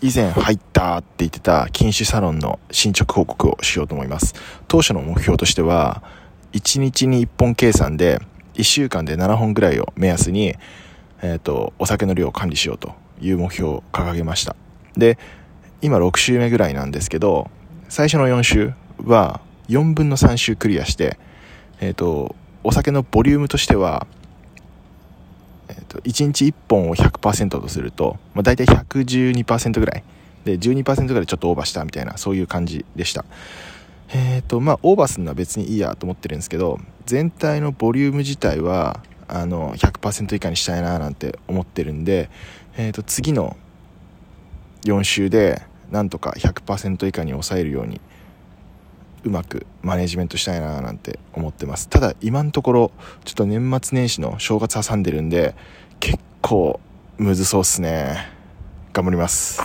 以前入ったって言ってた禁酒サロンの進捗報告をしようと思います。当初の目標としては、1日に1本計算で、1週間で7本ぐらいを目安に、えっ、ー、と、お酒の量を管理しようという目標を掲げました。で、今6週目ぐらいなんですけど、最初の4週は4分の3週クリアして、えっ、ー、と、お酒のボリュームとしては、と、1日1本を100%とすると、まあ、大体112%ぐらい。で12%ぐらいちょっとオーバーしたみたいなそういう感じでした。えっ、ー、とまあオーバーするのは別にいいやと思ってるんですけど全体のボリューム自体はあの100%以下にしたいななんて思ってるんで、えー、と次の4週でなんとか100%以下に抑えるようにうまくマネジメントしたいななんて思ってます。ただ今のところちょっと年末年始の正月挟んでるんで結構むずそうっすね。頑張ります。